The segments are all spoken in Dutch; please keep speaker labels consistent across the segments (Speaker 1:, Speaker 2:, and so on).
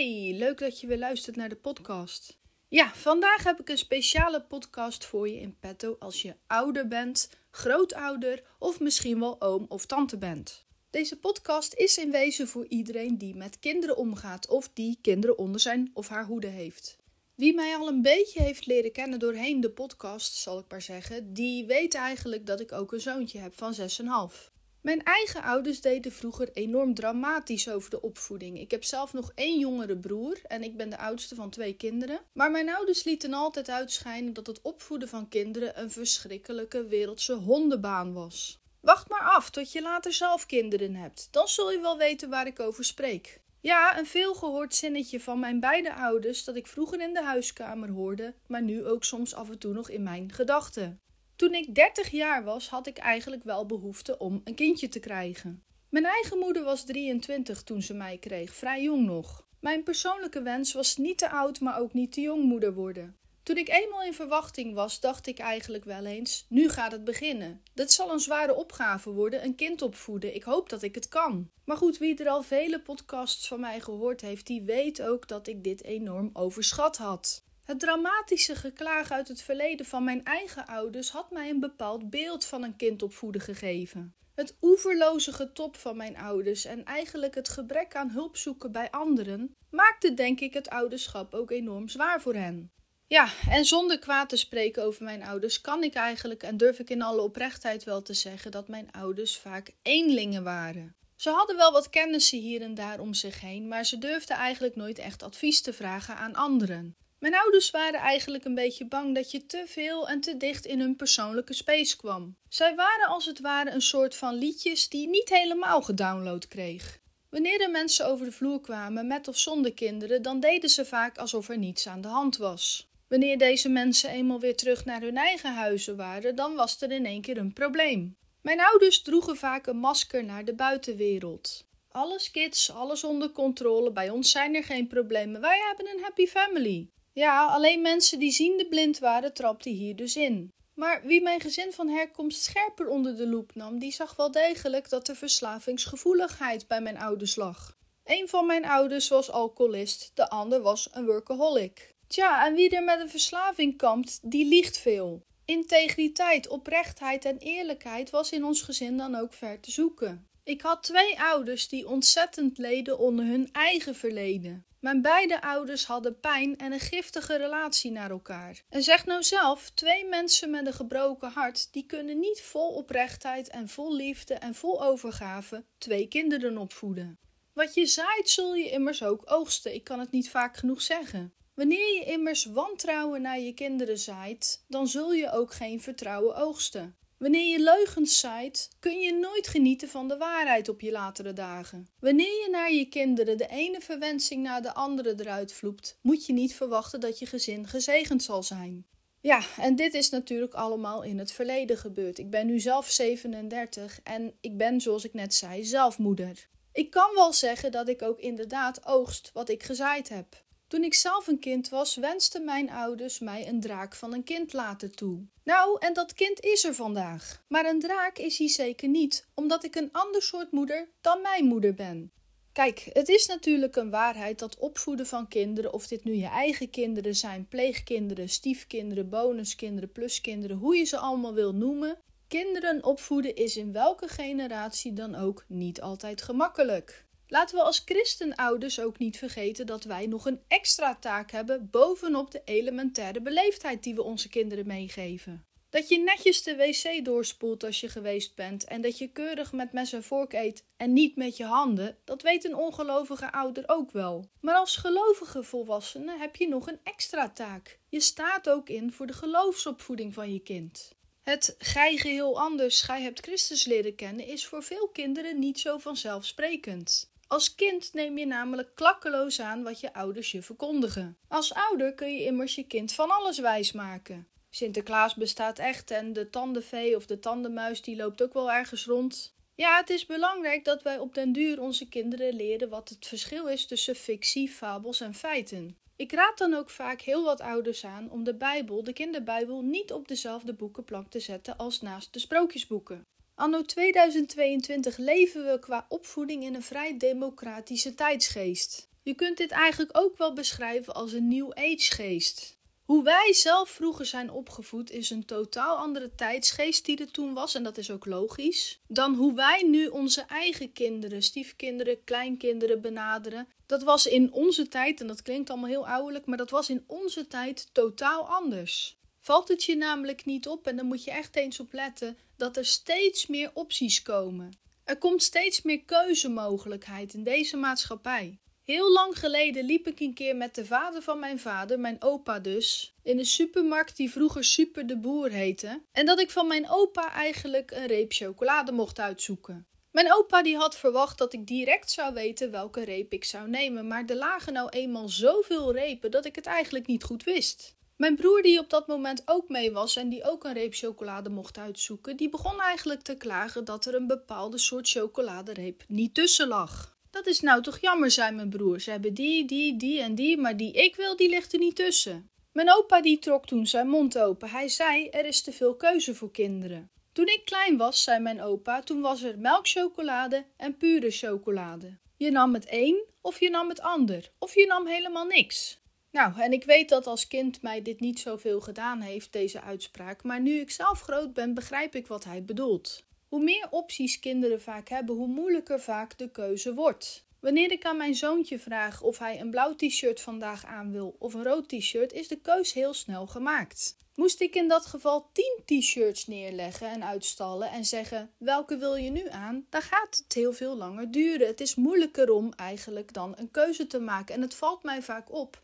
Speaker 1: Hey, leuk dat je weer luistert naar de podcast. Ja, vandaag heb ik een speciale podcast voor je in petto als je ouder bent, grootouder of misschien wel oom of tante bent. Deze podcast is in wezen voor iedereen die met kinderen omgaat of die kinderen onder zijn of haar hoede heeft. Wie mij al een beetje heeft leren kennen doorheen de podcast, zal ik maar zeggen, die weet eigenlijk dat ik ook een zoontje heb van 6,5. Mijn eigen ouders deden vroeger enorm dramatisch over de opvoeding. Ik heb zelf nog één jongere broer en ik ben de oudste van twee kinderen. Maar mijn ouders lieten altijd uitschijnen dat het opvoeden van kinderen een verschrikkelijke wereldse hondenbaan was. Wacht maar af tot je later zelf kinderen hebt, dan zul je wel weten waar ik over spreek. Ja, een veelgehoord zinnetje van mijn beide ouders dat ik vroeger in de huiskamer hoorde, maar nu ook soms af en toe nog in mijn gedachten. Toen ik 30 jaar was, had ik eigenlijk wel behoefte om een kindje te krijgen. Mijn eigen moeder was 23 toen ze mij kreeg, vrij jong nog. Mijn persoonlijke wens was niet te oud, maar ook niet te jong moeder worden. Toen ik eenmaal in verwachting was, dacht ik eigenlijk wel eens: nu gaat het beginnen. Dat zal een zware opgave worden, een kind opvoeden. Ik hoop dat ik het kan. Maar goed, wie er al vele podcasts van mij gehoord heeft, die weet ook dat ik dit enorm overschat had. Het dramatische geklaag uit het verleden van mijn eigen ouders had mij een bepaald beeld van een kind opvoeden gegeven. Het oeverloze getop van mijn ouders en eigenlijk het gebrek aan hulp zoeken bij anderen maakte denk ik het ouderschap ook enorm zwaar voor hen. Ja, en zonder kwaad te spreken over mijn ouders kan ik eigenlijk en durf ik in alle oprechtheid wel te zeggen dat mijn ouders vaak eenlingen waren. Ze hadden wel wat kennissen hier en daar om zich heen, maar ze durfden eigenlijk nooit echt advies te vragen aan anderen. Mijn ouders waren eigenlijk een beetje bang dat je te veel en te dicht in hun persoonlijke space kwam. Zij waren als het ware een soort van liedjes die niet helemaal gedownload kreeg. Wanneer er mensen over de vloer kwamen met of zonder kinderen, dan deden ze vaak alsof er niets aan de hand was. Wanneer deze mensen eenmaal weer terug naar hun eigen huizen waren, dan was er in één keer een probleem. Mijn ouders droegen vaak een masker naar de buitenwereld. Alles kids, alles onder controle, bij ons zijn er geen problemen, wij hebben een happy family. Ja, alleen mensen die ziende blind waren, trapten hier dus in. Maar wie mijn gezin van herkomst scherper onder de loep nam, die zag wel degelijk dat er verslavingsgevoeligheid bij mijn ouders lag. Een van mijn ouders was alcoholist, de ander was een workaholic. Tja, en wie er met een verslaving kampt, die liegt veel. Integriteit, oprechtheid en eerlijkheid was in ons gezin dan ook ver te zoeken. Ik had twee ouders die ontzettend leden onder hun eigen verleden. Mijn beide ouders hadden pijn en een giftige relatie naar elkaar. En zeg nou zelf, twee mensen met een gebroken hart, die kunnen niet vol oprechtheid en vol liefde en vol overgave twee kinderen opvoeden. Wat je zaait, zul je immers ook oogsten. Ik kan het niet vaak genoeg zeggen. Wanneer je immers wantrouwen naar je kinderen zaait, dan zul je ook geen vertrouwen oogsten. Wanneer je leugens zaait, kun je nooit genieten van de waarheid op je latere dagen. Wanneer je naar je kinderen de ene verwensing na de andere eruit vloept, moet je niet verwachten dat je gezin gezegend zal zijn. Ja, en dit is natuurlijk allemaal in het verleden gebeurd. Ik ben nu zelf 37 en ik ben, zoals ik net zei, zelf moeder. Ik kan wel zeggen dat ik ook inderdaad oogst wat ik gezaaid heb. Toen ik zelf een kind was, wensten mijn ouders mij een draak van een kind laten toe. Nou, en dat kind is er vandaag. Maar een draak is hij zeker niet, omdat ik een ander soort moeder dan mijn moeder ben. Kijk, het is natuurlijk een waarheid dat opvoeden van kinderen, of dit nu je eigen kinderen zijn, pleegkinderen, stiefkinderen, bonuskinderen, pluskinderen, hoe je ze allemaal wil noemen, kinderen opvoeden is in welke generatie dan ook niet altijd gemakkelijk. Laten we als christenouders ook niet vergeten dat wij nog een extra taak hebben bovenop de elementaire beleefdheid die we onze kinderen meegeven. Dat je netjes de wc doorspoelt als je geweest bent en dat je keurig met mes en vork eet en niet met je handen, dat weet een ongelovige ouder ook wel. Maar als gelovige volwassene heb je nog een extra taak. Je staat ook in voor de geloofsopvoeding van je kind. Het gij geheel anders, gij hebt Christus leren kennen, is voor veel kinderen niet zo vanzelfsprekend. Als kind neem je namelijk klakkeloos aan wat je ouders je verkondigen. Als ouder kun je immers je kind van alles wijsmaken. Sinterklaas bestaat echt en de tandenvee of de tandenmuis die loopt ook wel ergens rond. Ja, het is belangrijk dat wij op den duur onze kinderen leren wat het verschil is tussen fictie, fabels en feiten. Ik raad dan ook vaak heel wat ouders aan om de Bijbel, de kinderbijbel, niet op dezelfde boekenplank te zetten als naast de sprookjesboeken. Anno 2022 leven we qua opvoeding in een vrij democratische tijdsgeest. Je kunt dit eigenlijk ook wel beschrijven als een New Age geest. Hoe wij zelf vroeger zijn opgevoed is een totaal andere tijdsgeest die er toen was, en dat is ook logisch, dan hoe wij nu onze eigen kinderen, stiefkinderen, kleinkinderen benaderen. Dat was in onze tijd, en dat klinkt allemaal heel ouderlijk, maar dat was in onze tijd totaal anders. Valt het je namelijk niet op, en dan moet je echt eens op letten, dat er steeds meer opties komen. Er komt steeds meer keuzemogelijkheid in deze maatschappij. Heel lang geleden liep ik een keer met de vader van mijn vader, mijn opa dus, in een supermarkt die vroeger Super de Boer heette. En dat ik van mijn opa eigenlijk een reep chocolade mocht uitzoeken. Mijn opa die had verwacht dat ik direct zou weten welke reep ik zou nemen, maar er lagen nou eenmaal zoveel repen dat ik het eigenlijk niet goed wist. Mijn broer, die op dat moment ook mee was en die ook een reep chocolade mocht uitzoeken, die begon eigenlijk te klagen dat er een bepaalde soort chocoladereep niet tussen lag. Dat is nou toch jammer, zei mijn broer. Ze hebben die, die, die en die, maar die ik wil, die ligt er niet tussen. Mijn opa die trok toen zijn mond open. Hij zei: Er is te veel keuze voor kinderen. Toen ik klein was, zei mijn opa, toen was er melkchocolade en pure chocolade. Je nam het een of je nam het ander, of je nam helemaal niks. Nou, en ik weet dat als kind mij dit niet zoveel gedaan heeft, deze uitspraak, maar nu ik zelf groot ben, begrijp ik wat hij bedoelt. Hoe meer opties kinderen vaak hebben, hoe moeilijker vaak de keuze wordt. Wanneer ik aan mijn zoontje vraag of hij een blauw t-shirt vandaag aan wil of een rood t-shirt, is de keus heel snel gemaakt. Moest ik in dat geval 10 t-shirts neerleggen en uitstallen en zeggen welke wil je nu aan, dan gaat het heel veel langer duren. Het is moeilijker om eigenlijk dan een keuze te maken en het valt mij vaak op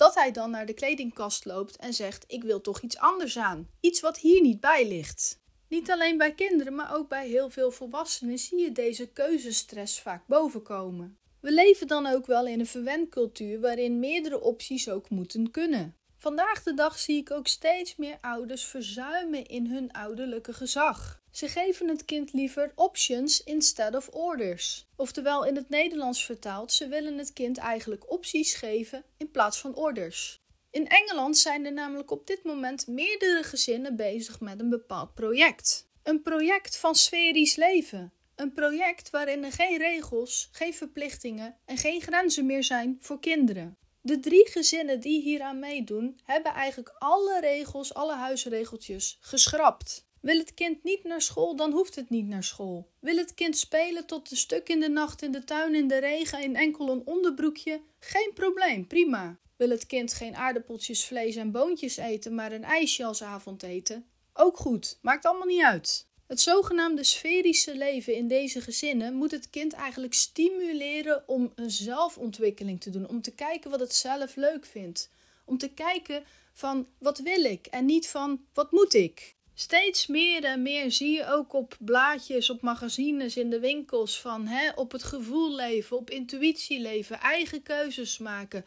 Speaker 1: dat hij dan naar de kledingkast loopt en zegt: Ik wil toch iets anders aan, iets wat hier niet bij ligt. Niet alleen bij kinderen, maar ook bij heel veel volwassenen zie je deze keuzestress vaak bovenkomen. We leven dan ook wel in een verwend cultuur waarin meerdere opties ook moeten kunnen. Vandaag de dag zie ik ook steeds meer ouders verzuimen in hun ouderlijke gezag. Ze geven het kind liever options instead of orders. Oftewel in het Nederlands vertaald, ze willen het kind eigenlijk opties geven in plaats van orders. In Engeland zijn er namelijk op dit moment meerdere gezinnen bezig met een bepaald project. Een project van sferisch leven. Een project waarin er geen regels, geen verplichtingen en geen grenzen meer zijn voor kinderen. De drie gezinnen die hieraan meedoen, hebben eigenlijk alle regels, alle huisregeltjes geschrapt. Wil het kind niet naar school, dan hoeft het niet naar school. Wil het kind spelen tot een stuk in de nacht in de tuin in de regen in enkel een onderbroekje? Geen probleem, prima. Wil het kind geen aardappeltjes, vlees en boontjes eten, maar een ijsje als avondeten? Ook goed, maakt allemaal niet uit. Het zogenaamde sferische leven in deze gezinnen moet het kind eigenlijk stimuleren om een zelfontwikkeling te doen, om te kijken wat het zelf leuk vindt, om te kijken van wat wil ik en niet van wat moet ik. Steeds meer en meer zie je ook op blaadjes, op magazines, in de winkels van hè, op het gevoel leven, op intuïtie leven, eigen keuzes maken.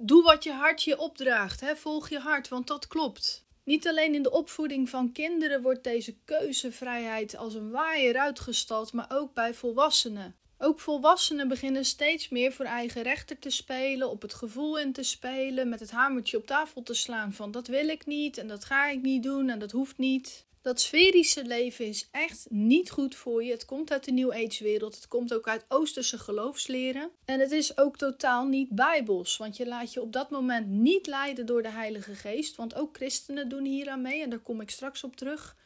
Speaker 1: Doe wat je hart je opdraagt, hè, volg je hart, want dat klopt. Niet alleen in de opvoeding van kinderen wordt deze keuzevrijheid als een waaier uitgestald, maar ook bij volwassenen. Ook volwassenen beginnen steeds meer voor eigen rechter te spelen, op het gevoel in te spelen, met het hamertje op tafel te slaan van dat wil ik niet en dat ga ik niet doen en dat hoeft niet. Dat sferische leven is echt niet goed voor je. Het komt uit de New Age wereld. Het komt ook uit Oosterse geloofsleren. En het is ook totaal niet bijbels. Want je laat je op dat moment niet leiden door de Heilige Geest. Want ook christenen doen hier aan mee. En daar kom ik straks op terug.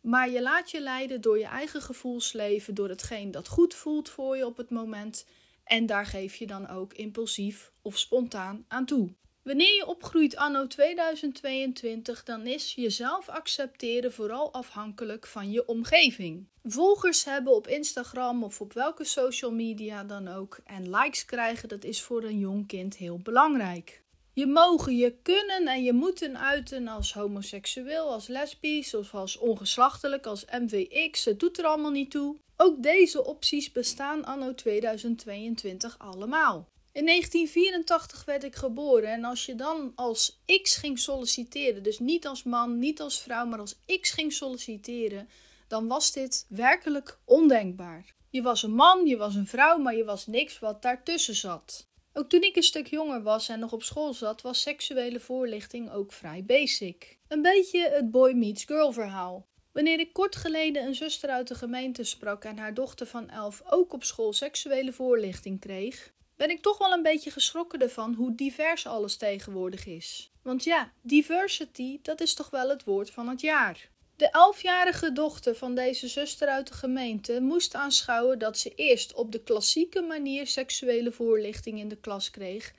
Speaker 1: Maar je laat je leiden door je eigen gevoelsleven. Door hetgeen dat goed voelt voor je op het moment. En daar geef je dan ook impulsief of spontaan aan toe. Wanneer je opgroeit anno 2022, dan is jezelf accepteren vooral afhankelijk van je omgeving. Volgers hebben op Instagram of op welke social media dan ook en likes krijgen, dat is voor een jong kind heel belangrijk. Je mogen, je kunnen en je moeten uiten als homoseksueel, als lesbisch of als ongeslachtelijk, als MVX. Het doet er allemaal niet toe. Ook deze opties bestaan anno 2022 allemaal. In 1984 werd ik geboren en als je dan als X ging solliciteren, dus niet als man, niet als vrouw, maar als X ging solliciteren, dan was dit werkelijk ondenkbaar. Je was een man, je was een vrouw, maar je was niks wat daartussen zat. Ook toen ik een stuk jonger was en nog op school zat, was seksuele voorlichting ook vrij basic. Een beetje het boy meets girl verhaal. Wanneer ik kort geleden een zuster uit de gemeente sprak en haar dochter van elf ook op school seksuele voorlichting kreeg, ben ik toch wel een beetje geschrokken ervan hoe divers alles tegenwoordig is. Want ja, diversity, dat is toch wel het woord van het jaar. De elfjarige dochter van deze zuster uit de gemeente moest aanschouwen dat ze eerst op de klassieke manier seksuele voorlichting in de klas kreeg,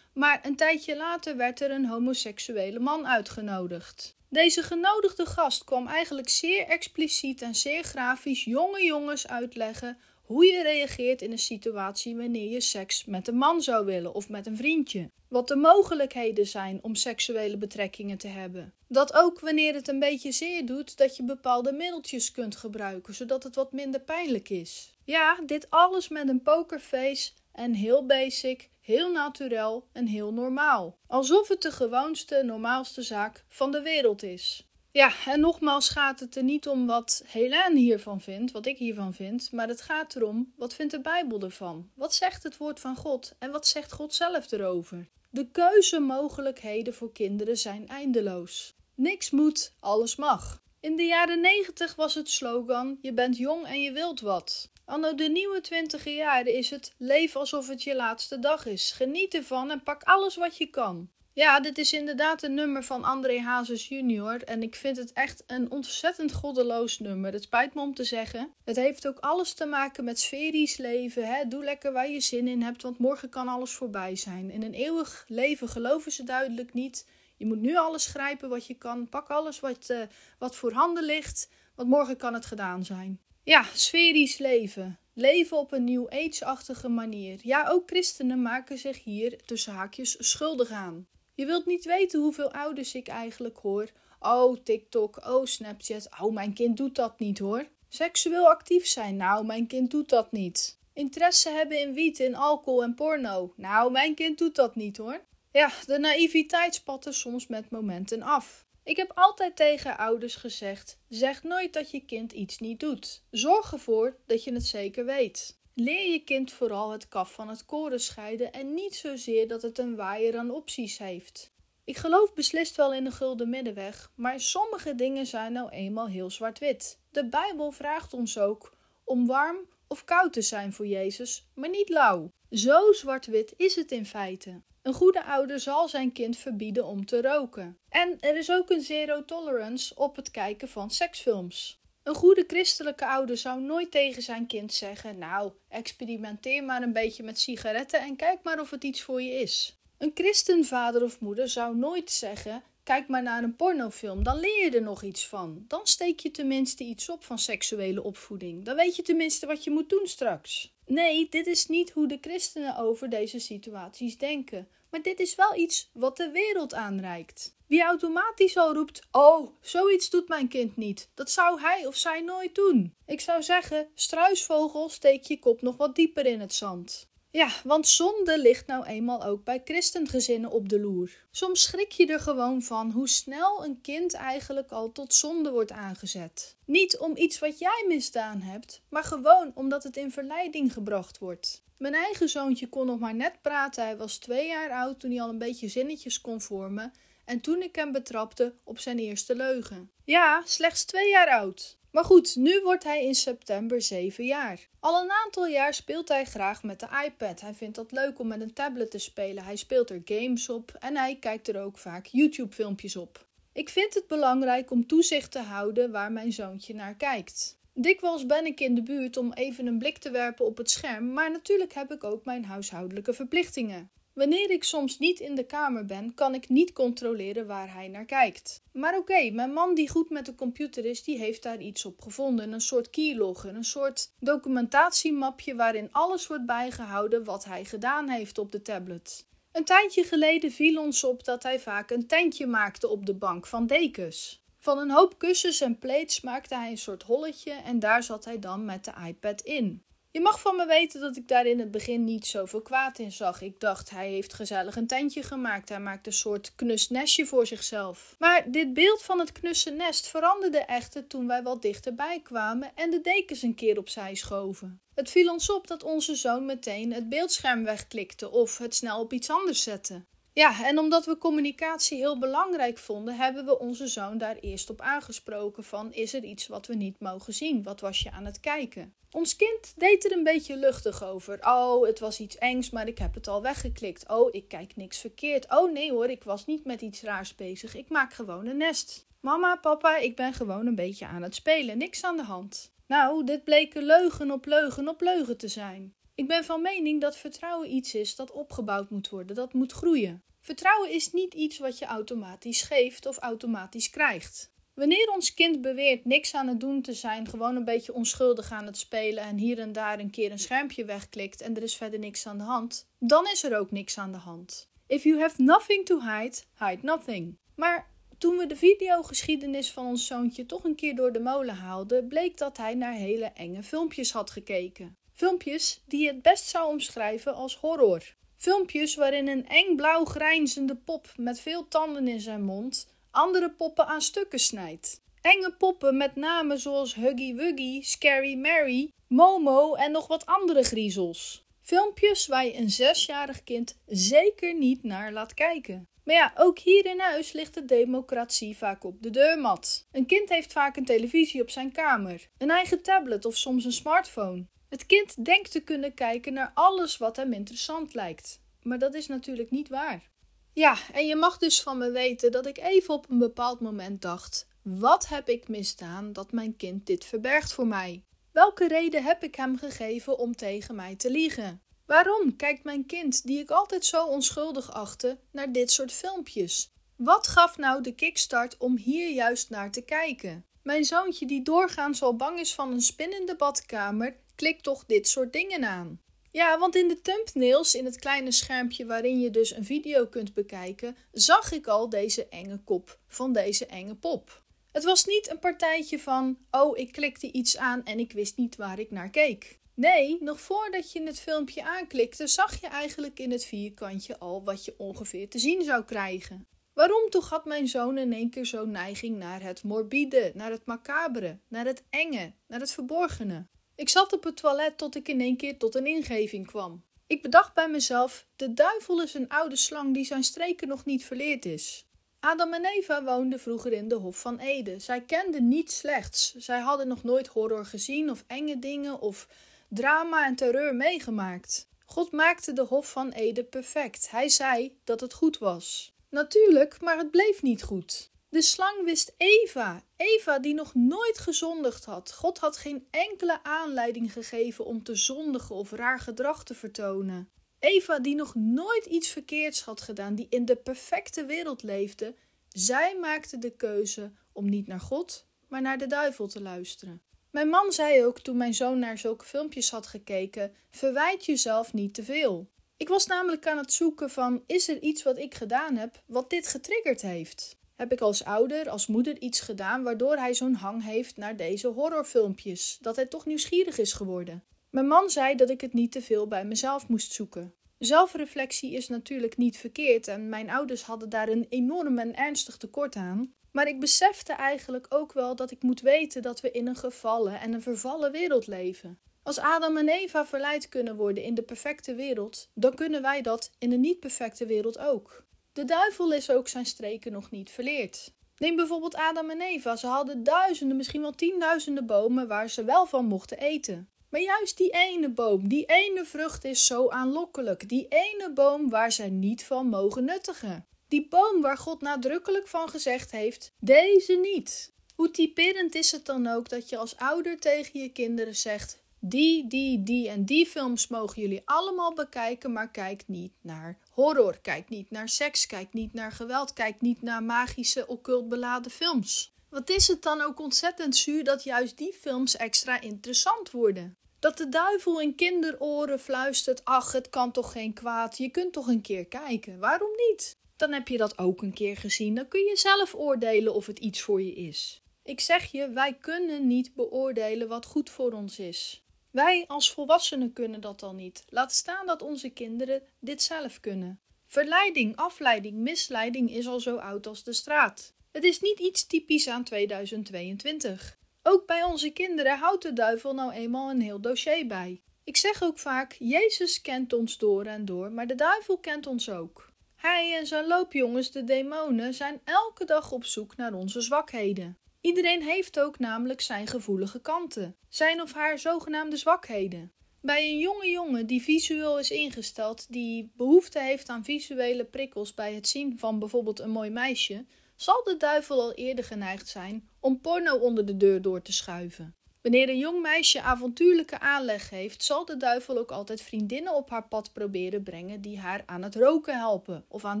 Speaker 1: maar een tijdje later werd er een homoseksuele man uitgenodigd. Deze genodigde gast kwam eigenlijk zeer expliciet en zeer grafisch jonge jongens uitleggen hoe je reageert in een situatie wanneer je seks met een man zou willen of met een vriendje. Wat de mogelijkheden zijn om seksuele betrekkingen te hebben. Dat ook wanneer het een beetje zeer doet, dat je bepaalde middeltjes kunt gebruiken, zodat het wat minder pijnlijk is. Ja, dit alles met een pokerface en heel basic, heel natuurlijk en heel normaal. Alsof het de gewoonste, normaalste zaak van de wereld is. Ja, en nogmaals gaat het er niet om wat Helene hiervan vindt, wat ik hiervan vind, maar het gaat erom wat vindt de Bijbel ervan? Wat zegt het woord van God en wat zegt God zelf erover? De keuzemogelijkheden voor kinderen zijn eindeloos. Niks moet, alles mag. In de jaren 90 was het slogan: Je bent jong en je wilt wat. Anno de nieuwe twintiger jaren is het: Leef alsof het je laatste dag is. Geniet ervan en pak alles wat je kan. Ja, dit is inderdaad een nummer van André Hazes junior en ik vind het echt een ontzettend goddeloos nummer. Het spijt me om te zeggen. Het heeft ook alles te maken met sferisch leven. Hè? Doe lekker waar je zin in hebt, want morgen kan alles voorbij zijn. In een eeuwig leven geloven ze duidelijk niet. Je moet nu alles grijpen wat je kan. Pak alles wat, uh, wat voor handen ligt, want morgen kan het gedaan zijn. Ja, sferisch leven. Leven op een nieuw age-achtige manier. Ja, ook christenen maken zich hier tussen haakjes schuldig aan. Je wilt niet weten hoeveel ouders ik eigenlijk hoor. Oh, TikTok, oh, Snapchat. Oh, mijn kind doet dat niet hoor. Seksueel actief zijn. Nou, mijn kind doet dat niet. Interesse hebben in wiet, in alcohol en porno. Nou, mijn kind doet dat niet hoor. Ja, de naïviteit spat er soms met momenten af. Ik heb altijd tegen ouders gezegd: zeg nooit dat je kind iets niet doet. Zorg ervoor dat je het zeker weet. Leer je kind vooral het kaf van het koren scheiden en niet zozeer dat het een waaier aan opties heeft. Ik geloof beslist wel in de gulden middenweg, maar sommige dingen zijn nou eenmaal heel zwart-wit. De Bijbel vraagt ons ook om warm of koud te zijn voor Jezus, maar niet lauw. Zo zwart-wit is het in feite. Een goede ouder zal zijn kind verbieden om te roken. En er is ook een zero tolerance op het kijken van seksfilms. Een goede christelijke ouder zou nooit tegen zijn kind zeggen: Nou, experimenteer maar een beetje met sigaretten en kijk maar of het iets voor je is. Een christenvader of moeder zou nooit zeggen: Kijk maar naar een pornofilm, dan leer je er nog iets van. Dan steek je tenminste iets op van seksuele opvoeding. Dan weet je tenminste wat je moet doen straks. Nee, dit is niet hoe de christenen over deze situaties denken. Maar dit is wel iets wat de wereld aanreikt. Wie automatisch al roept: Oh, zoiets doet mijn kind niet. Dat zou hij of zij nooit doen. Ik zou zeggen: struisvogel, steek je kop nog wat dieper in het zand. Ja, want zonde ligt nou eenmaal ook bij christengezinnen op de loer. Soms schrik je er gewoon van hoe snel een kind eigenlijk al tot zonde wordt aangezet. Niet om iets wat jij misdaan hebt, maar gewoon omdat het in verleiding gebracht wordt. Mijn eigen zoontje kon nog maar net praten. Hij was twee jaar oud toen hij al een beetje zinnetjes kon vormen. En toen ik hem betrapte op zijn eerste leugen. Ja, slechts twee jaar oud. Maar goed, nu wordt hij in september 7 jaar. Al een aantal jaar speelt hij graag met de iPad. Hij vindt dat leuk om met een tablet te spelen. Hij speelt er games op en hij kijkt er ook vaak YouTube-filmpjes op. Ik vind het belangrijk om toezicht te houden waar mijn zoontje naar kijkt. Dikwijls ben ik in de buurt om even een blik te werpen op het scherm, maar natuurlijk heb ik ook mijn huishoudelijke verplichtingen. Wanneer ik soms niet in de kamer ben, kan ik niet controleren waar hij naar kijkt. Maar oké, mijn man die goed met de computer is, die heeft daar iets op gevonden. Een soort keylogger, een soort documentatiemapje waarin alles wordt bijgehouden wat hij gedaan heeft op de tablet. Een tijdje geleden viel ons op dat hij vaak een tentje maakte op de bank van dekens. Van een hoop kussens en plates maakte hij een soort holletje en daar zat hij dan met de iPad in. Je mag van me weten dat ik daar in het begin niet zoveel kwaad in zag. Ik dacht, hij heeft gezellig een tentje gemaakt. Hij maakt een soort knus nestje voor zichzelf. Maar dit beeld van het knusse nest veranderde echter toen wij wat dichterbij kwamen en de dekens een keer opzij schoven. Het viel ons op dat onze zoon meteen het beeldscherm wegklikte of het snel op iets anders zette. Ja, en omdat we communicatie heel belangrijk vonden, hebben we onze zoon daar eerst op aangesproken van is er iets wat we niet mogen zien? Wat was je aan het kijken? Ons kind deed er een beetje luchtig over. Oh, het was iets engs, maar ik heb het al weggeklikt. Oh, ik kijk niks verkeerd. Oh nee hoor, ik was niet met iets raars bezig. Ik maak gewoon een nest. Mama, papa, ik ben gewoon een beetje aan het spelen. Niks aan de hand. Nou, dit bleken leugen op leugen op leugen te zijn. Ik ben van mening dat vertrouwen iets is dat opgebouwd moet worden, dat moet groeien. Vertrouwen is niet iets wat je automatisch geeft of automatisch krijgt. Wanneer ons kind beweert niks aan het doen te zijn, gewoon een beetje onschuldig aan het spelen en hier en daar een keer een schermpje wegklikt en er is verder niks aan de hand, dan is er ook niks aan de hand. If you have nothing to hide, hide nothing. Maar toen we de videogeschiedenis van ons zoontje toch een keer door de molen haalden, bleek dat hij naar hele enge filmpjes had gekeken. Filmpjes die je het best zou omschrijven als horror. Filmpjes waarin een eng blauw grijnzende pop met veel tanden in zijn mond andere poppen aan stukken snijdt. Enge poppen met namen zoals Huggy Wuggy, Scary Mary, Momo en nog wat andere griezels. Filmpjes waar je een zesjarig kind zeker niet naar laat kijken. Maar ja, ook hier in huis ligt de democratie vaak op de deurmat. Een kind heeft vaak een televisie op zijn kamer, een eigen tablet of soms een smartphone. Het kind denkt te kunnen kijken naar alles wat hem interessant lijkt. Maar dat is natuurlijk niet waar. Ja, en je mag dus van me weten dat ik even op een bepaald moment dacht: wat heb ik misdaan dat mijn kind dit verbergt voor mij? Welke reden heb ik hem gegeven om tegen mij te liegen? Waarom kijkt mijn kind, die ik altijd zo onschuldig achtte, naar dit soort filmpjes? Wat gaf nou de kickstart om hier juist naar te kijken? Mijn zoontje, die doorgaans al bang is van een spin in de badkamer, klikt toch dit soort dingen aan. Ja, want in de thumbnails, in het kleine schermpje waarin je dus een video kunt bekijken, zag ik al deze enge kop van deze enge pop. Het was niet een partijtje van, oh, ik klikte iets aan en ik wist niet waar ik naar keek. Nee, nog voordat je het filmpje aanklikte, zag je eigenlijk in het vierkantje al wat je ongeveer te zien zou krijgen. Waarom toch had mijn zoon in één keer zo'n neiging naar het morbide, naar het macabere, naar het enge, naar het verborgene? Ik zat op het toilet tot ik in één keer tot een ingeving kwam. Ik bedacht bij mezelf: de duivel is een oude slang die zijn streken nog niet verleerd is. Adam en Eva woonden vroeger in de Hof van Ede. Zij kenden niets slechts. Zij hadden nog nooit horror gezien of enge dingen of drama en terreur meegemaakt. God maakte de Hof van Ede perfect. Hij zei dat het goed was. Natuurlijk, maar het bleef niet goed. De slang wist Eva, Eva die nog nooit gezondigd had. God had geen enkele aanleiding gegeven om te zondigen of raar gedrag te vertonen. Eva die nog nooit iets verkeerds had gedaan, die in de perfecte wereld leefde, zij maakte de keuze om niet naar God, maar naar de duivel te luisteren. Mijn man zei ook toen mijn zoon naar zulke filmpjes had gekeken: verwijt jezelf niet te veel. Ik was namelijk aan het zoeken van: is er iets wat ik gedaan heb wat dit getriggerd heeft? Heb ik als ouder, als moeder iets gedaan waardoor hij zo'n hang heeft naar deze horrorfilmpjes, dat hij toch nieuwsgierig is geworden. Mijn man zei dat ik het niet te veel bij mezelf moest zoeken. Zelfreflectie is natuurlijk niet verkeerd en mijn ouders hadden daar een enorm en ernstig tekort aan. Maar ik besefte eigenlijk ook wel dat ik moet weten dat we in een gevallen en een vervallen wereld leven. Als Adam en Eva verleid kunnen worden in de perfecte wereld, dan kunnen wij dat in een niet perfecte wereld ook. De duivel is ook zijn streken nog niet verleerd. Neem bijvoorbeeld Adam en Eva. Ze hadden duizenden, misschien wel tienduizenden bomen waar ze wel van mochten eten. Maar juist die ene boom, die ene vrucht is zo aanlokkelijk. Die ene boom waar zij niet van mogen nuttigen. Die boom waar God nadrukkelijk van gezegd heeft: deze niet. Hoe typerend is het dan ook dat je als ouder tegen je kinderen zegt: die, die, die en die films mogen jullie allemaal bekijken, maar kijk niet naar horror, kijk niet naar seks, kijk niet naar geweld, kijk niet naar magische, occult beladen films. Wat is het dan ook ontzettend zuur dat juist die films extra interessant worden? Dat de duivel in kinderoren fluistert: Ach, het kan toch geen kwaad, je kunt toch een keer kijken. Waarom niet? Dan heb je dat ook een keer gezien, dan kun je zelf oordelen of het iets voor je is. Ik zeg je, wij kunnen niet beoordelen wat goed voor ons is. Wij als volwassenen kunnen dat al niet. Laat staan dat onze kinderen dit zelf kunnen. Verleiding, afleiding, misleiding is al zo oud als de straat. Het is niet iets typisch aan 2022. Ook bij onze kinderen houdt de duivel nou eenmaal een heel dossier bij. Ik zeg ook vaak: Jezus kent ons door en door, maar de duivel kent ons ook. Hij en zijn loopjongens, de demonen, zijn elke dag op zoek naar onze zwakheden. Iedereen heeft ook namelijk zijn gevoelige kanten, zijn of haar zogenaamde zwakheden. Bij een jonge jongen die visueel is ingesteld, die behoefte heeft aan visuele prikkels bij het zien van bijvoorbeeld een mooi meisje, zal de duivel al eerder geneigd zijn om porno onder de deur door te schuiven. Wanneer een jong meisje avontuurlijke aanleg heeft, zal de duivel ook altijd vriendinnen op haar pad proberen brengen die haar aan het roken helpen of aan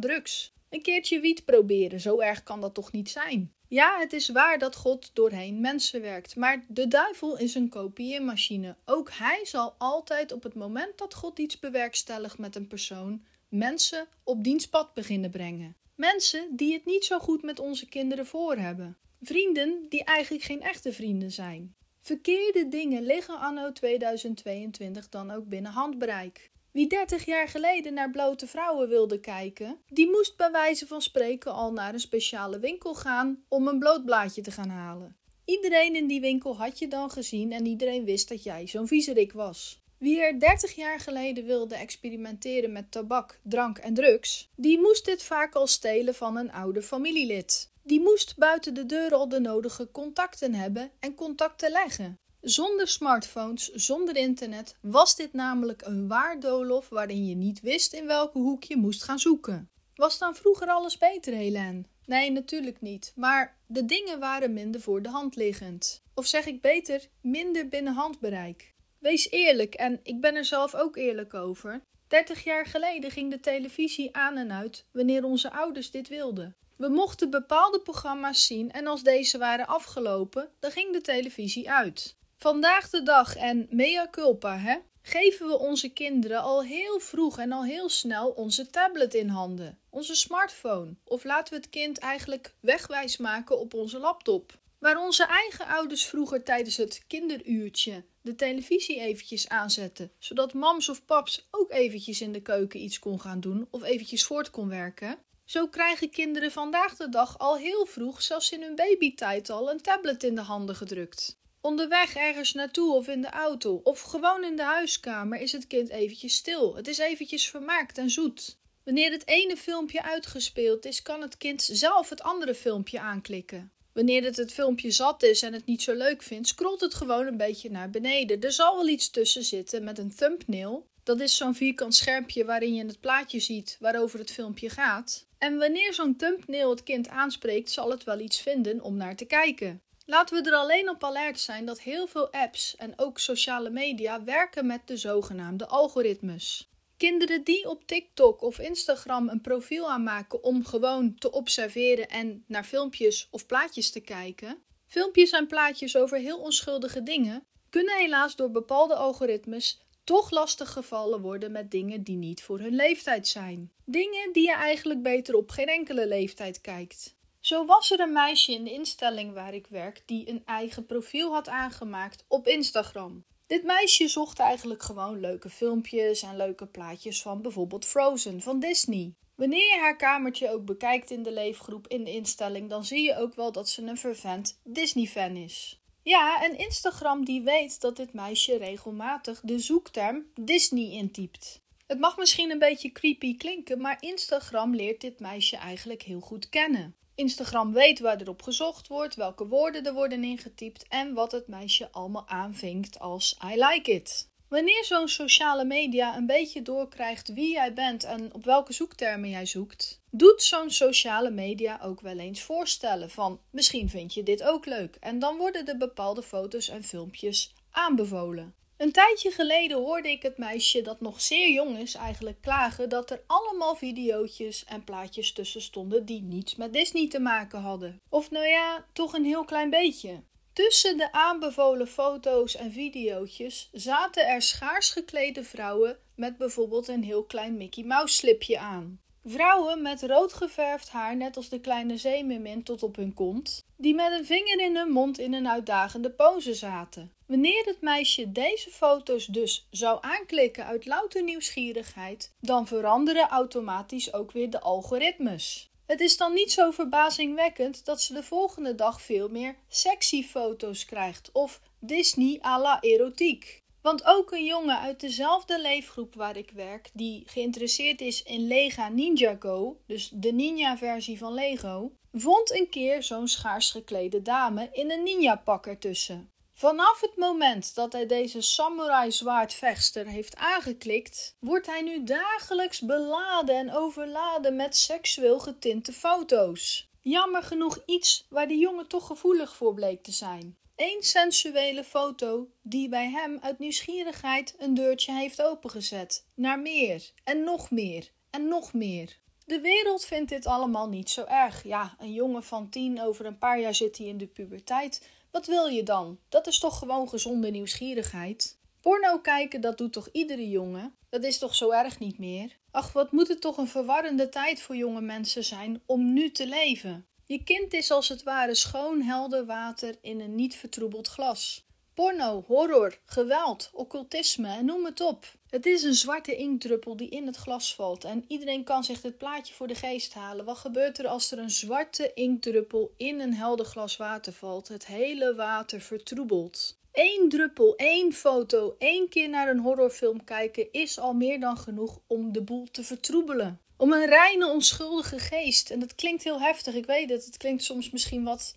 Speaker 1: drugs. Een keertje wiet proberen, zo erg kan dat toch niet zijn? Ja, het is waar dat God doorheen mensen werkt, maar de duivel is een kopieermachine. Ook hij zal altijd op het moment dat God iets bewerkstelligt met een persoon, mensen op dienstpad beginnen brengen. Mensen die het niet zo goed met onze kinderen voor hebben. Vrienden die eigenlijk geen echte vrienden zijn. Verkeerde dingen liggen anno 2022 dan ook binnen handbereik. Wie 30 jaar geleden naar blote vrouwen wilde kijken, die moest bij wijze van spreken al naar een speciale winkel gaan om een bloot blaadje te gaan halen. Iedereen in die winkel had je dan gezien en iedereen wist dat jij zo'n viezerik was. Wie er 30 jaar geleden wilde experimenteren met tabak, drank en drugs, die moest dit vaak al stelen van een oude familielid. Die moest buiten de deur al de nodige contacten hebben en contacten leggen. Zonder smartphones, zonder internet, was dit namelijk een waar doolhof waarin je niet wist in welke hoek je moest gaan zoeken. Was dan vroeger alles beter, Helen? Nee, natuurlijk niet. Maar de dingen waren minder voor de hand liggend. Of zeg ik beter, minder binnen handbereik. Wees eerlijk, en ik ben er zelf ook eerlijk over. 30 jaar geleden ging de televisie aan en uit wanneer onze ouders dit wilden. We mochten bepaalde programma's zien en als deze waren afgelopen, dan ging de televisie uit. Vandaag de dag en mea culpa, hè? Geven we onze kinderen al heel vroeg en al heel snel onze tablet in handen, onze smartphone, of laten we het kind eigenlijk wegwijs maken op onze laptop? Waar onze eigen ouders vroeger tijdens het kinderuurtje de televisie eventjes aanzetten, zodat mams of paps ook eventjes in de keuken iets kon gaan doen of eventjes voort kon werken. Zo krijgen kinderen vandaag de dag al heel vroeg, zelfs in hun babytijd al, een tablet in de handen gedrukt. Onderweg ergens naartoe of in de auto of gewoon in de huiskamer is het kind eventjes stil. Het is eventjes vermaakt en zoet. Wanneer het ene filmpje uitgespeeld is, kan het kind zelf het andere filmpje aanklikken. Wanneer het het filmpje zat is en het niet zo leuk vindt, scrolt het gewoon een beetje naar beneden. Er zal wel iets tussen zitten met een thumbnail. Dat is zo'n vierkant schermpje waarin je het plaatje ziet waarover het filmpje gaat. En wanneer zo'n thumbnail het kind aanspreekt, zal het wel iets vinden om naar te kijken. Laten we er alleen op alert zijn dat heel veel apps en ook sociale media werken met de zogenaamde algoritmes. Kinderen die op TikTok of Instagram een profiel aanmaken om gewoon te observeren en naar filmpjes of plaatjes te kijken, filmpjes en plaatjes over heel onschuldige dingen, kunnen helaas door bepaalde algoritmes toch lastig gevallen worden met dingen die niet voor hun leeftijd zijn. Dingen die je eigenlijk beter op geen enkele leeftijd kijkt. Zo was er een meisje in de instelling waar ik werk die een eigen profiel had aangemaakt op Instagram. Dit meisje zocht eigenlijk gewoon leuke filmpjes en leuke plaatjes van bijvoorbeeld Frozen van Disney. Wanneer je haar kamertje ook bekijkt in de leefgroep in de instelling, dan zie je ook wel dat ze een fervent Disney-fan is. Ja, en Instagram die weet dat dit meisje regelmatig de zoekterm Disney intypt. Het mag misschien een beetje creepy klinken, maar Instagram leert dit meisje eigenlijk heel goed kennen. Instagram weet waar er op gezocht wordt, welke woorden er worden ingetypt en wat het meisje allemaal aanvinkt als I like it. Wanneer zo'n sociale media een beetje doorkrijgt wie jij bent en op welke zoektermen jij zoekt, doet zo'n sociale media ook wel eens voorstellen van misschien vind je dit ook leuk en dan worden er bepaalde foto's en filmpjes aanbevolen. Een tijdje geleden hoorde ik het meisje dat nog zeer jong is eigenlijk klagen dat er allemaal videootjes en plaatjes tussen stonden die niets met Disney te maken hadden. Of nou ja, toch een heel klein beetje. Tussen de aanbevolen foto's en videootjes zaten er schaars geklede vrouwen met bijvoorbeeld een heel klein Mickey Mouse slipje aan. Vrouwen met rood geverfd haar, net als de kleine zeemermin tot op hun kont, die met een vinger in hun mond in een uitdagende pose zaten. Wanneer het meisje deze foto's dus zou aanklikken uit louter nieuwsgierigheid, dan veranderen automatisch ook weer de algoritmes. Het is dan niet zo verbazingwekkend dat ze de volgende dag veel meer sexy foto's krijgt of Disney à la erotiek. Want ook een jongen uit dezelfde leefgroep waar ik werk, die geïnteresseerd is in Lega Ninja Go, dus de ninja-versie van Lego, vond een keer zo'n schaars geklede dame in een ninja-pak ertussen. Vanaf het moment dat hij deze samurai zwaardvechter heeft aangeklikt, wordt hij nu dagelijks beladen en overladen met seksueel getinte foto's. Jammer genoeg iets waar de jongen toch gevoelig voor bleek te zijn. Eén sensuele foto die bij hem uit nieuwsgierigheid een deurtje heeft opengezet. Naar meer en nog meer en nog meer. De wereld vindt dit allemaal niet zo erg. Ja, een jongen van tien, over een paar jaar zit hij in de puberteit. Wat wil je dan? Dat is toch gewoon gezonde nieuwsgierigheid? Porno kijken, dat doet toch iedere jongen? Dat is toch zo erg niet meer? Ach, wat moet het toch een verwarrende tijd voor jonge mensen zijn om nu te leven? Je kind is als het ware schoon helder water in een niet vertroebeld glas. Porno, horror, geweld, occultisme en noem het op. Het is een zwarte inkdruppel die in het glas valt en iedereen kan zich dit plaatje voor de geest halen. Wat gebeurt er als er een zwarte inkdruppel in een helder glas water valt? Het hele water vertroebelt. Eén druppel, één foto, één keer naar een horrorfilm kijken is al meer dan genoeg om de boel te vertroebelen. Om een reine, onschuldige geest. En dat klinkt heel heftig, ik weet het. Het klinkt soms misschien wat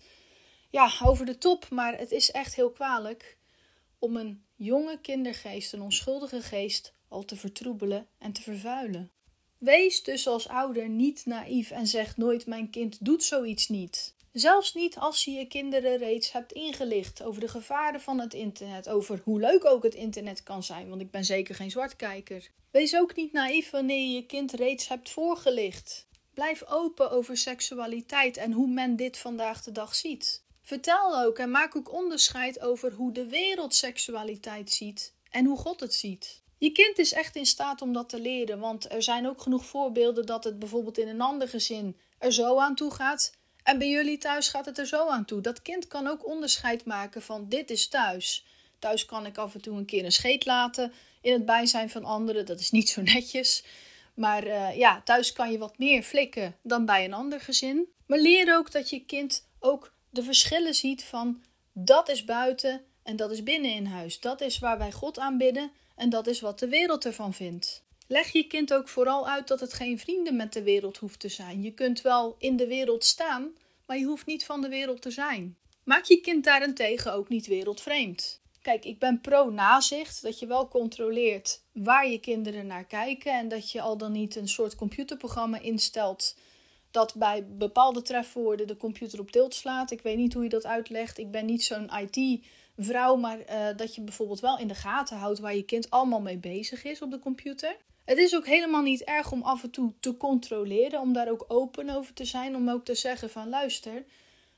Speaker 1: ja, over de top, maar het is echt heel kwalijk. Om een jonge kindergeest, een onschuldige geest, al te vertroebelen en te vervuilen. Wees dus als ouder niet naïef en zeg nooit: Mijn kind doet zoiets niet. Zelfs niet als je je kinderen reeds hebt ingelicht over de gevaren van het internet, over hoe leuk ook het internet kan zijn, want ik ben zeker geen zwartkijker. Wees ook niet naïef wanneer je je kind reeds hebt voorgelicht. Blijf open over seksualiteit en hoe men dit vandaag de dag ziet. Vertel ook en maak ook onderscheid over hoe de wereld seksualiteit ziet en hoe God het ziet. Je kind is echt in staat om dat te leren, want er zijn ook genoeg voorbeelden dat het bijvoorbeeld in een ander gezin er zo aan toe gaat en bij jullie thuis gaat het er zo aan toe. Dat kind kan ook onderscheid maken van dit is thuis. Thuis kan ik af en toe een keer een scheet laten in het bijzijn van anderen. Dat is niet zo netjes. Maar uh, ja, thuis kan je wat meer flikken dan bij een ander gezin. Maar leer ook dat je kind ook de verschillen ziet van dat is buiten en dat is binnen in huis. Dat is waar wij God aanbidden en dat is wat de wereld ervan vindt. Leg je kind ook vooral uit dat het geen vrienden met de wereld hoeft te zijn. Je kunt wel in de wereld staan, maar je hoeft niet van de wereld te zijn. Maak je kind daarentegen ook niet wereldvreemd. Kijk, ik ben pro-nazicht, dat je wel controleert waar je kinderen naar kijken en dat je al dan niet een soort computerprogramma instelt dat bij bepaalde trefwoorden de computer op tilt slaat. Ik weet niet hoe je dat uitlegt. Ik ben niet zo'n IT-vrouw, maar uh, dat je bijvoorbeeld wel in de gaten houdt waar je kind allemaal mee bezig is op de computer. Het is ook helemaal niet erg om af en toe te controleren, om daar ook open over te zijn, om ook te zeggen van luister,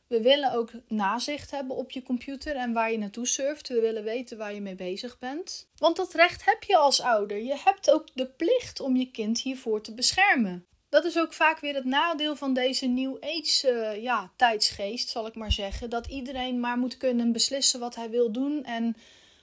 Speaker 1: we willen ook nazicht hebben op je computer en waar je naartoe surft. We willen weten waar je mee bezig bent. Want dat recht heb je als ouder. Je hebt ook de plicht om je kind hiervoor te beschermen dat is ook vaak weer het nadeel van deze New Age uh, ja, tijdsgeest, zal ik maar zeggen. Dat iedereen maar moet kunnen beslissen wat hij wil doen. En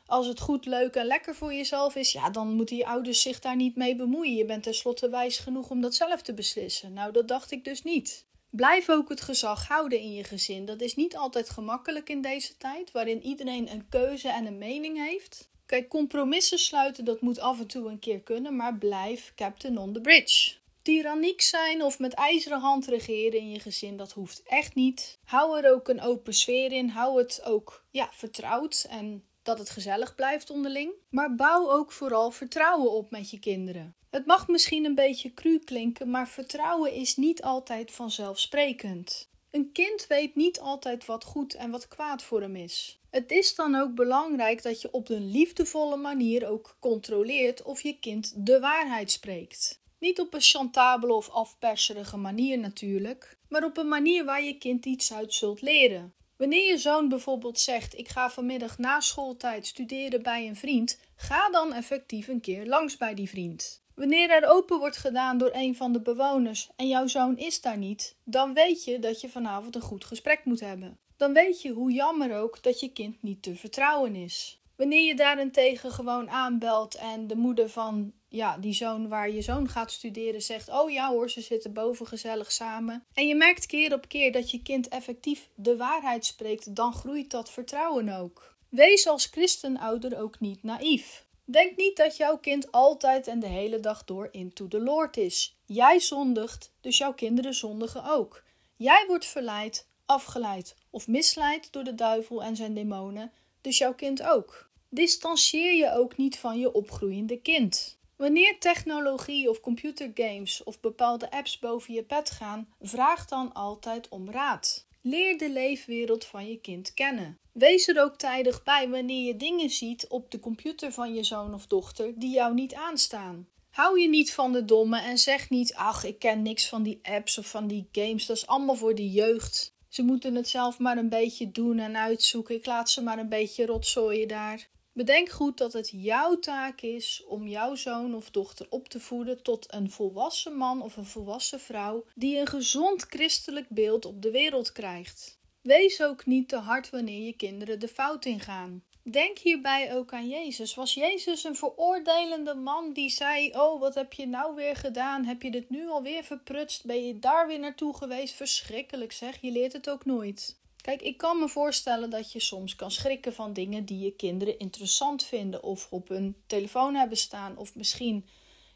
Speaker 1: als het goed, leuk en lekker voor jezelf is, ja, dan moeten je ouders zich daar niet mee bemoeien. Je bent tenslotte wijs genoeg om dat zelf te beslissen. Nou, dat dacht ik dus niet. Blijf ook het gezag houden in je gezin. Dat is niet altijd gemakkelijk in deze tijd, waarin iedereen een keuze en een mening heeft. Kijk, compromissen sluiten, dat moet af en toe een keer kunnen, maar blijf captain on the bridge. Tyranniek zijn of met ijzeren hand regeren in je gezin, dat hoeft echt niet. Hou er ook een open sfeer in. Hou het ook ja, vertrouwd en dat het gezellig blijft onderling. Maar bouw ook vooral vertrouwen op met je kinderen. Het mag misschien een beetje cru klinken, maar vertrouwen is niet altijd vanzelfsprekend. Een kind weet niet altijd wat goed en wat kwaad voor hem is. Het is dan ook belangrijk dat je op een liefdevolle manier ook controleert of je kind de waarheid spreekt. Niet op een chantabele of afperserige manier natuurlijk, maar op een manier waar je kind iets uit zult leren. Wanneer je zoon bijvoorbeeld zegt: Ik ga vanmiddag na schooltijd studeren bij een vriend, ga dan effectief een keer langs bij die vriend. Wanneer er open wordt gedaan door een van de bewoners en jouw zoon is daar niet, dan weet je dat je vanavond een goed gesprek moet hebben. Dan weet je hoe jammer ook dat je kind niet te vertrouwen is. Wanneer je daarentegen gewoon aanbelt en de moeder van ja, die zoon waar je zoon gaat studeren zegt: Oh ja hoor, ze zitten boven gezellig samen. En je merkt keer op keer dat je kind effectief de waarheid spreekt, dan groeit dat vertrouwen ook. Wees als christenouder ook niet naïef. Denk niet dat jouw kind altijd en de hele dag door into the Lord is. Jij zondigt, dus jouw kinderen zondigen ook. Jij wordt verleid, afgeleid of misleid door de duivel en zijn demonen, dus jouw kind ook. Distanceer je ook niet van je opgroeiende kind. Wanneer technologie of computergames of bepaalde apps boven je pet gaan, vraag dan altijd om raad. Leer de leefwereld van je kind kennen. Wees er ook tijdig bij wanneer je dingen ziet op de computer van je zoon of dochter die jou niet aanstaan. Hou je niet van de domme en zeg niet: Ach, ik ken niks van die apps of van die games, dat is allemaal voor de jeugd. Ze moeten het zelf maar een beetje doen en uitzoeken. Ik laat ze maar een beetje rotzooien daar. Bedenk goed dat het jouw taak is om jouw zoon of dochter op te voeden tot een volwassen man of een volwassen vrouw die een gezond christelijk beeld op de wereld krijgt. Wees ook niet te hard wanneer je kinderen de fout ingaan. Denk hierbij ook aan Jezus. Was Jezus een veroordelende man die zei: Oh, wat heb je nou weer gedaan? Heb je dit nu alweer verprutst? Ben je daar weer naartoe geweest? Verschrikkelijk zeg, je leert het ook nooit. Kijk, ik kan me voorstellen dat je soms kan schrikken van dingen die je kinderen interessant vinden of op hun telefoon hebben staan. Of misschien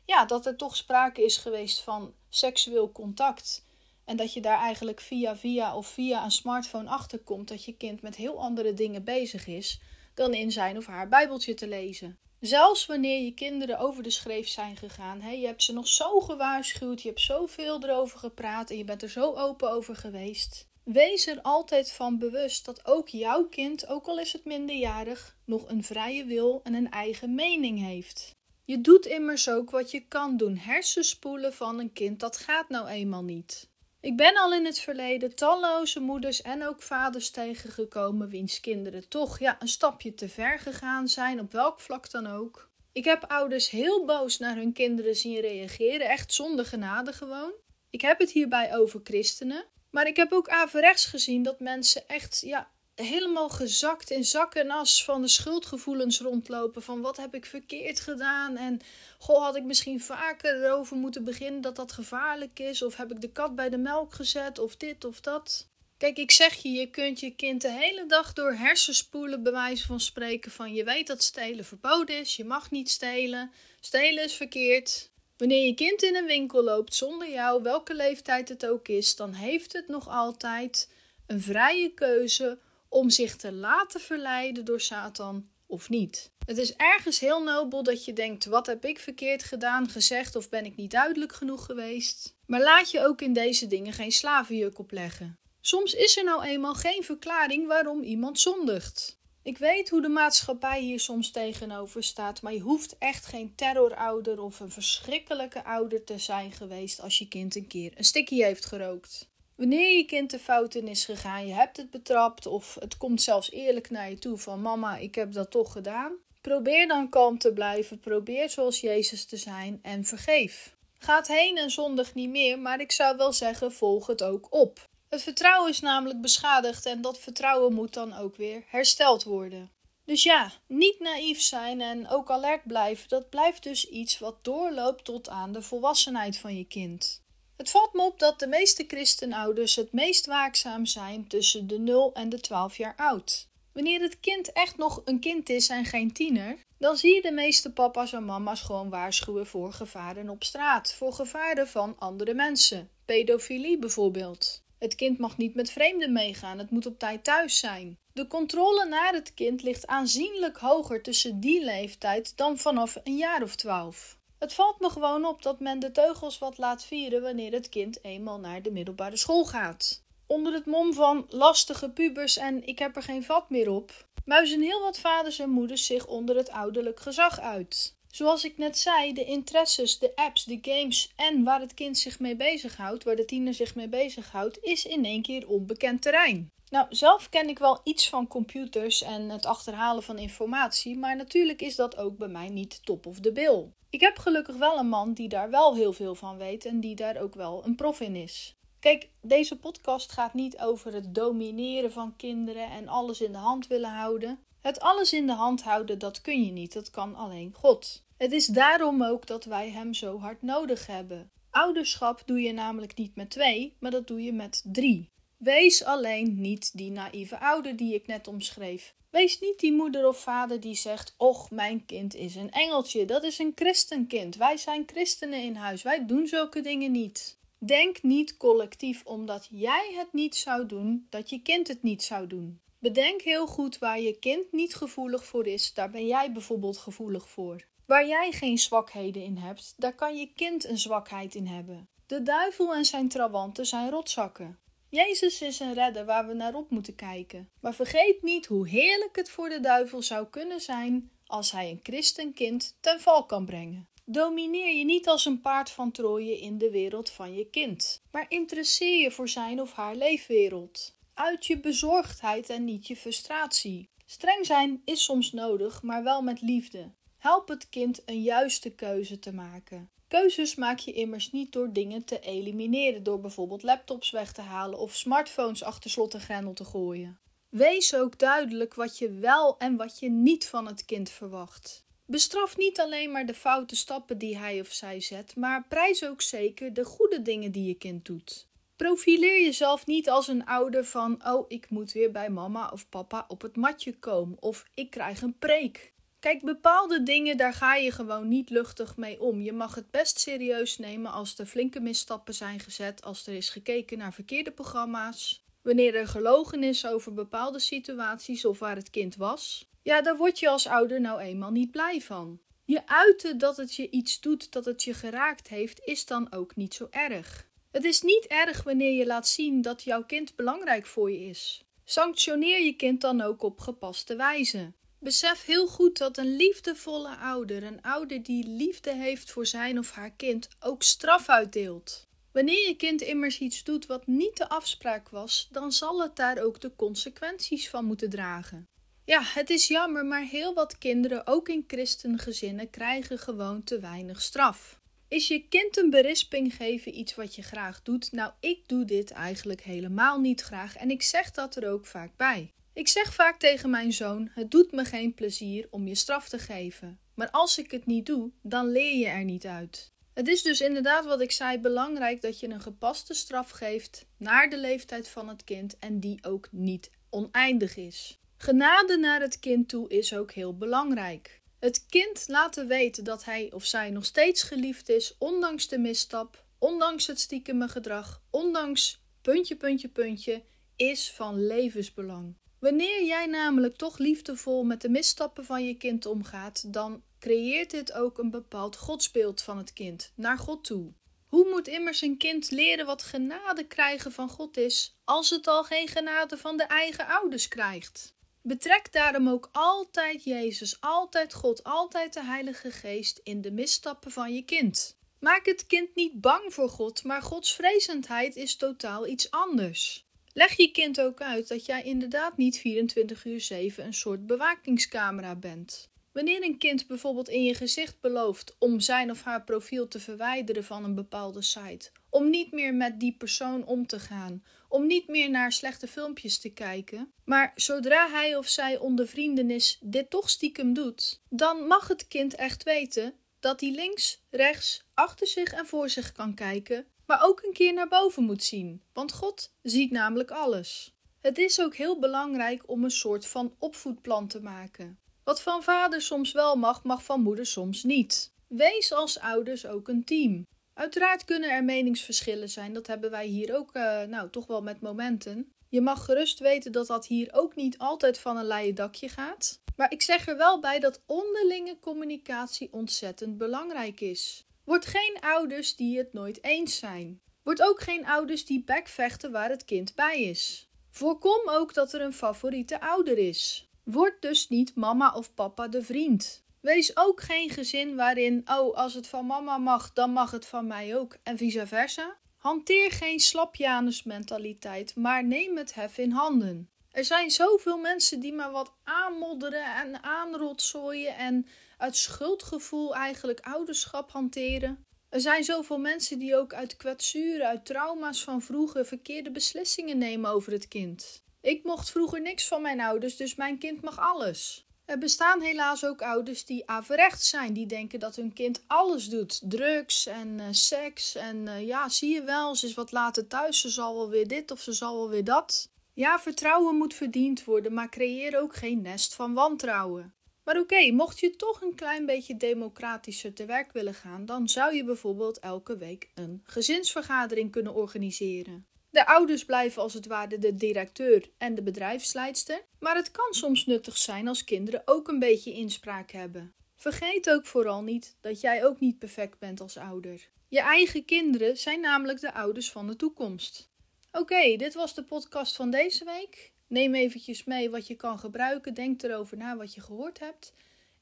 Speaker 1: ja, dat er toch sprake is geweest van seksueel contact. En dat je daar eigenlijk via via of via een smartphone achter komt dat je kind met heel andere dingen bezig is dan in zijn of haar Bijbeltje te lezen. Zelfs wanneer je kinderen over de schreef zijn gegaan, hè, je hebt ze nog zo gewaarschuwd, je hebt zoveel erover gepraat en je bent er zo open over geweest. Wees er altijd van bewust dat ook jouw kind, ook al is het minderjarig, nog een vrije wil en een eigen mening heeft. Je doet immers ook wat je kan doen. Hersenspoelen van een kind, dat gaat nou eenmaal niet. Ik ben al in het verleden talloze moeders en ook vaders tegengekomen wiens kinderen toch ja, een stapje te ver gegaan zijn, op welk vlak dan ook. Ik heb ouders heel boos naar hun kinderen zien reageren, echt zonder genade gewoon. Ik heb het hierbij over christenen. Maar ik heb ook averechts gezien dat mensen echt ja, helemaal gezakt in zak en as van de schuldgevoelens rondlopen. Van wat heb ik verkeerd gedaan? En goh, had ik misschien vaker erover moeten beginnen dat dat gevaarlijk is? Of heb ik de kat bij de melk gezet? Of dit of dat? Kijk, ik zeg je, je kunt je kind de hele dag door hersenspoelen bij wijze van spreken van je weet dat stelen verboden is, je mag niet stelen, stelen is verkeerd. Wanneer je kind in een winkel loopt zonder jou, welke leeftijd het ook is, dan heeft het nog altijd een vrije keuze om zich te laten verleiden door Satan of niet. Het is ergens heel nobel dat je denkt: wat heb ik verkeerd gedaan, gezegd of ben ik niet duidelijk genoeg geweest? Maar laat je ook in deze dingen geen slavenjuk opleggen. Soms is er nou eenmaal geen verklaring waarom iemand zondigt. Ik weet hoe de maatschappij hier soms tegenover staat, maar je hoeft echt geen terrorouder of een verschrikkelijke ouder te zijn geweest als je kind een keer een stikkie heeft gerookt. Wanneer je kind de fout in is gegaan, je hebt het betrapt of het komt zelfs eerlijk naar je toe van mama, ik heb dat toch gedaan. Probeer dan kalm te blijven, probeer zoals Jezus te zijn en vergeef. Gaat heen en zondig niet meer, maar ik zou wel zeggen, volg het ook op. Het vertrouwen is namelijk beschadigd en dat vertrouwen moet dan ook weer hersteld worden. Dus ja, niet naïef zijn en ook alert blijven, dat blijft dus iets wat doorloopt tot aan de volwassenheid van je kind. Het valt me op dat de meeste christenouders het meest waakzaam zijn tussen de 0 en de 12 jaar oud. Wanneer het kind echt nog een kind is en geen tiener, dan zie je de meeste papa's en mama's gewoon waarschuwen voor gevaren op straat, voor gevaren van andere mensen, pedofilie bijvoorbeeld. Het kind mag niet met vreemden meegaan, het moet op tijd thuis zijn. De controle naar het kind ligt aanzienlijk hoger tussen die leeftijd dan vanaf een jaar of twaalf. Het valt me gewoon op dat men de teugels wat laat vieren wanneer het kind eenmaal naar de middelbare school gaat. Onder het mom van lastige pubers en ik heb er geen vat meer op, muizen heel wat vaders en moeders zich onder het ouderlijk gezag uit. Zoals ik net zei, de interesses, de apps, de games en waar het kind zich mee bezighoudt, waar de tiener zich mee bezighoudt, is in één keer onbekend terrein. Nou, zelf ken ik wel iets van computers en het achterhalen van informatie, maar natuurlijk is dat ook bij mij niet top of the bill. Ik heb gelukkig wel een man die daar wel heel veel van weet en die daar ook wel een prof in is. Kijk, deze podcast gaat niet over het domineren van kinderen en alles in de hand willen houden. Het alles in de hand houden, dat kun je niet, dat kan alleen God. Het is daarom ook dat wij Hem zo hard nodig hebben. Ouderschap doe je namelijk niet met twee, maar dat doe je met drie. Wees alleen niet die naïeve ouder die ik net omschreef. Wees niet die moeder of vader die zegt: Och, mijn kind is een engeltje, dat is een christenkind. Wij zijn christenen in huis, wij doen zulke dingen niet. Denk niet collectief omdat jij het niet zou doen, dat je kind het niet zou doen. Bedenk heel goed waar je kind niet gevoelig voor is, daar ben jij bijvoorbeeld gevoelig voor. Waar jij geen zwakheden in hebt, daar kan je kind een zwakheid in hebben. De duivel en zijn trawanten zijn rotzakken. Jezus is een redder waar we naar op moeten kijken. Maar vergeet niet hoe heerlijk het voor de duivel zou kunnen zijn als hij een christenkind ten val kan brengen. Domineer je niet als een paard van Troje in de wereld van je kind, maar interesseer je voor zijn of haar leefwereld. Uit je bezorgdheid en niet je frustratie. Streng zijn is soms nodig, maar wel met liefde. Help het kind een juiste keuze te maken. Keuzes maak je immers niet door dingen te elimineren, door bijvoorbeeld laptops weg te halen of smartphones achter slot en grendel te gooien. Wees ook duidelijk wat je wel en wat je niet van het kind verwacht. Bestraf niet alleen maar de foute stappen die hij of zij zet, maar prijs ook zeker de goede dingen die je kind doet. Profileer jezelf niet als een ouder van: oh, ik moet weer bij mama of papa op het matje komen, of ik krijg een preek. Kijk, bepaalde dingen, daar ga je gewoon niet luchtig mee om. Je mag het best serieus nemen als er flinke misstappen zijn gezet, als er is gekeken naar verkeerde programma's, wanneer er gelogen is over bepaalde situaties of waar het kind was. Ja, daar word je als ouder nou eenmaal niet blij van. Je uiten dat het je iets doet, dat het je geraakt heeft, is dan ook niet zo erg. Het is niet erg wanneer je laat zien dat jouw kind belangrijk voor je is. Sanctioneer je kind dan ook op gepaste wijze. Besef heel goed dat een liefdevolle ouder, een ouder die liefde heeft voor zijn of haar kind, ook straf uitdeelt. Wanneer je kind immers iets doet wat niet de afspraak was, dan zal het daar ook de consequenties van moeten dragen. Ja, het is jammer, maar heel wat kinderen, ook in christengezinnen, krijgen gewoon te weinig straf. Is je kind een berisping geven iets wat je graag doet? Nou, ik doe dit eigenlijk helemaal niet graag en ik zeg dat er ook vaak bij. Ik zeg vaak tegen mijn zoon: Het doet me geen plezier om je straf te geven. Maar als ik het niet doe, dan leer je er niet uit. Het is dus inderdaad wat ik zei belangrijk dat je een gepaste straf geeft naar de leeftijd van het kind en die ook niet oneindig is. Genade naar het kind toe is ook heel belangrijk. Het kind laten weten dat hij of zij nog steeds geliefd is, ondanks de misstap, ondanks het stiekeme gedrag, ondanks puntje, puntje, puntje, is van levensbelang. Wanneer jij namelijk toch liefdevol met de misstappen van je kind omgaat, dan creëert dit ook een bepaald godsbeeld van het kind naar God toe. Hoe moet immers een kind leren wat genade krijgen van God is, als het al geen genade van de eigen ouders krijgt? Betrek daarom ook altijd Jezus, altijd God, altijd de Heilige Geest in de misstappen van je kind. Maak het kind niet bang voor God, maar godsvrezendheid is totaal iets anders. Leg je kind ook uit dat jij inderdaad niet 24 uur 7 een soort bewakingscamera bent. Wanneer een kind bijvoorbeeld in je gezicht belooft om zijn of haar profiel te verwijderen van een bepaalde site, om niet meer met die persoon om te gaan, om niet meer naar slechte filmpjes te kijken, maar zodra hij of zij onder vrienden is dit toch stiekem doet, dan mag het kind echt weten dat hij links, rechts, achter zich en voor zich kan kijken maar ook een keer naar boven moet zien, want God ziet namelijk alles. Het is ook heel belangrijk om een soort van opvoedplan te maken. Wat van vader soms wel mag, mag van moeder soms niet. Wees als ouders ook een team. Uiteraard kunnen er meningsverschillen zijn, dat hebben wij hier ook, uh, nou toch wel met momenten. Je mag gerust weten dat dat hier ook niet altijd van een leien dakje gaat. Maar ik zeg er wel bij dat onderlinge communicatie ontzettend belangrijk is. Word geen ouders die het nooit eens zijn. Word ook geen ouders die bekvechten waar het kind bij is. Voorkom ook dat er een favoriete ouder is. Word dus niet mama of papa de vriend. Wees ook geen gezin waarin, oh, als het van mama mag, dan mag het van mij ook en vice versa. Hanteer geen slapjanus-mentaliteit, maar neem het hef in handen. Er zijn zoveel mensen die maar wat aanmodderen en aanrotzooien en uit schuldgevoel eigenlijk ouderschap hanteren. Er zijn zoveel mensen die ook uit kwetsuren, uit trauma's van vroeger verkeerde beslissingen nemen over het kind. Ik mocht vroeger niks van mijn ouders, dus mijn kind mag alles. Er bestaan helaas ook ouders die averecht zijn, die denken dat hun kind alles doet. Drugs en uh, seks en uh, ja, zie je wel, ze is wat later thuis, ze zal wel weer dit of ze zal wel weer dat. Ja, vertrouwen moet verdiend worden, maar creëer ook geen nest van wantrouwen. Maar oké, mocht je toch een klein beetje democratischer te werk willen gaan, dan zou je bijvoorbeeld elke week een gezinsvergadering kunnen organiseren. De ouders blijven als het ware de directeur en de bedrijfsleidster, maar het kan soms nuttig zijn als kinderen ook een beetje inspraak hebben. Vergeet ook vooral niet dat jij ook niet perfect bent als ouder. Je eigen kinderen zijn namelijk de ouders van de toekomst. Oké, dit was de podcast van deze week. Neem eventjes mee wat je kan gebruiken. Denk erover na wat je gehoord hebt.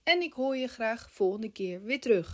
Speaker 1: En ik hoor je graag volgende keer weer terug.